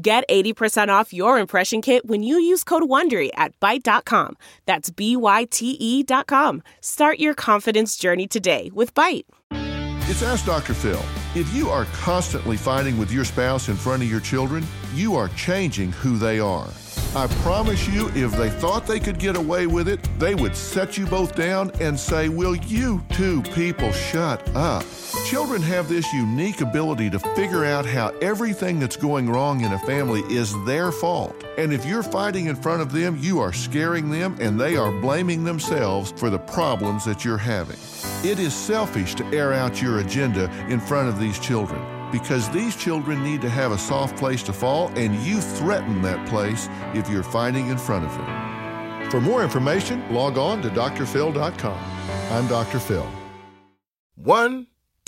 Get 80% off your impression kit when you use code WONDERY at Byte.com. That's B-Y-T-E dot com. Start your confidence journey today with Byte. It's Ask Dr. Phil. If you are constantly fighting with your spouse in front of your children, you are changing who they are. I promise you, if they thought they could get away with it, they would set you both down and say, Will you two people shut up? Children have this unique ability to figure out how everything that's going wrong in a family is their fault. And if you're fighting in front of them, you are scaring them and they are blaming themselves for the problems that you're having. It is selfish to air out your agenda in front of these children because these children need to have a soft place to fall, and you threaten that place if you're fighting in front of them. For more information, log on to drphil.com. I'm Dr. Phil. One,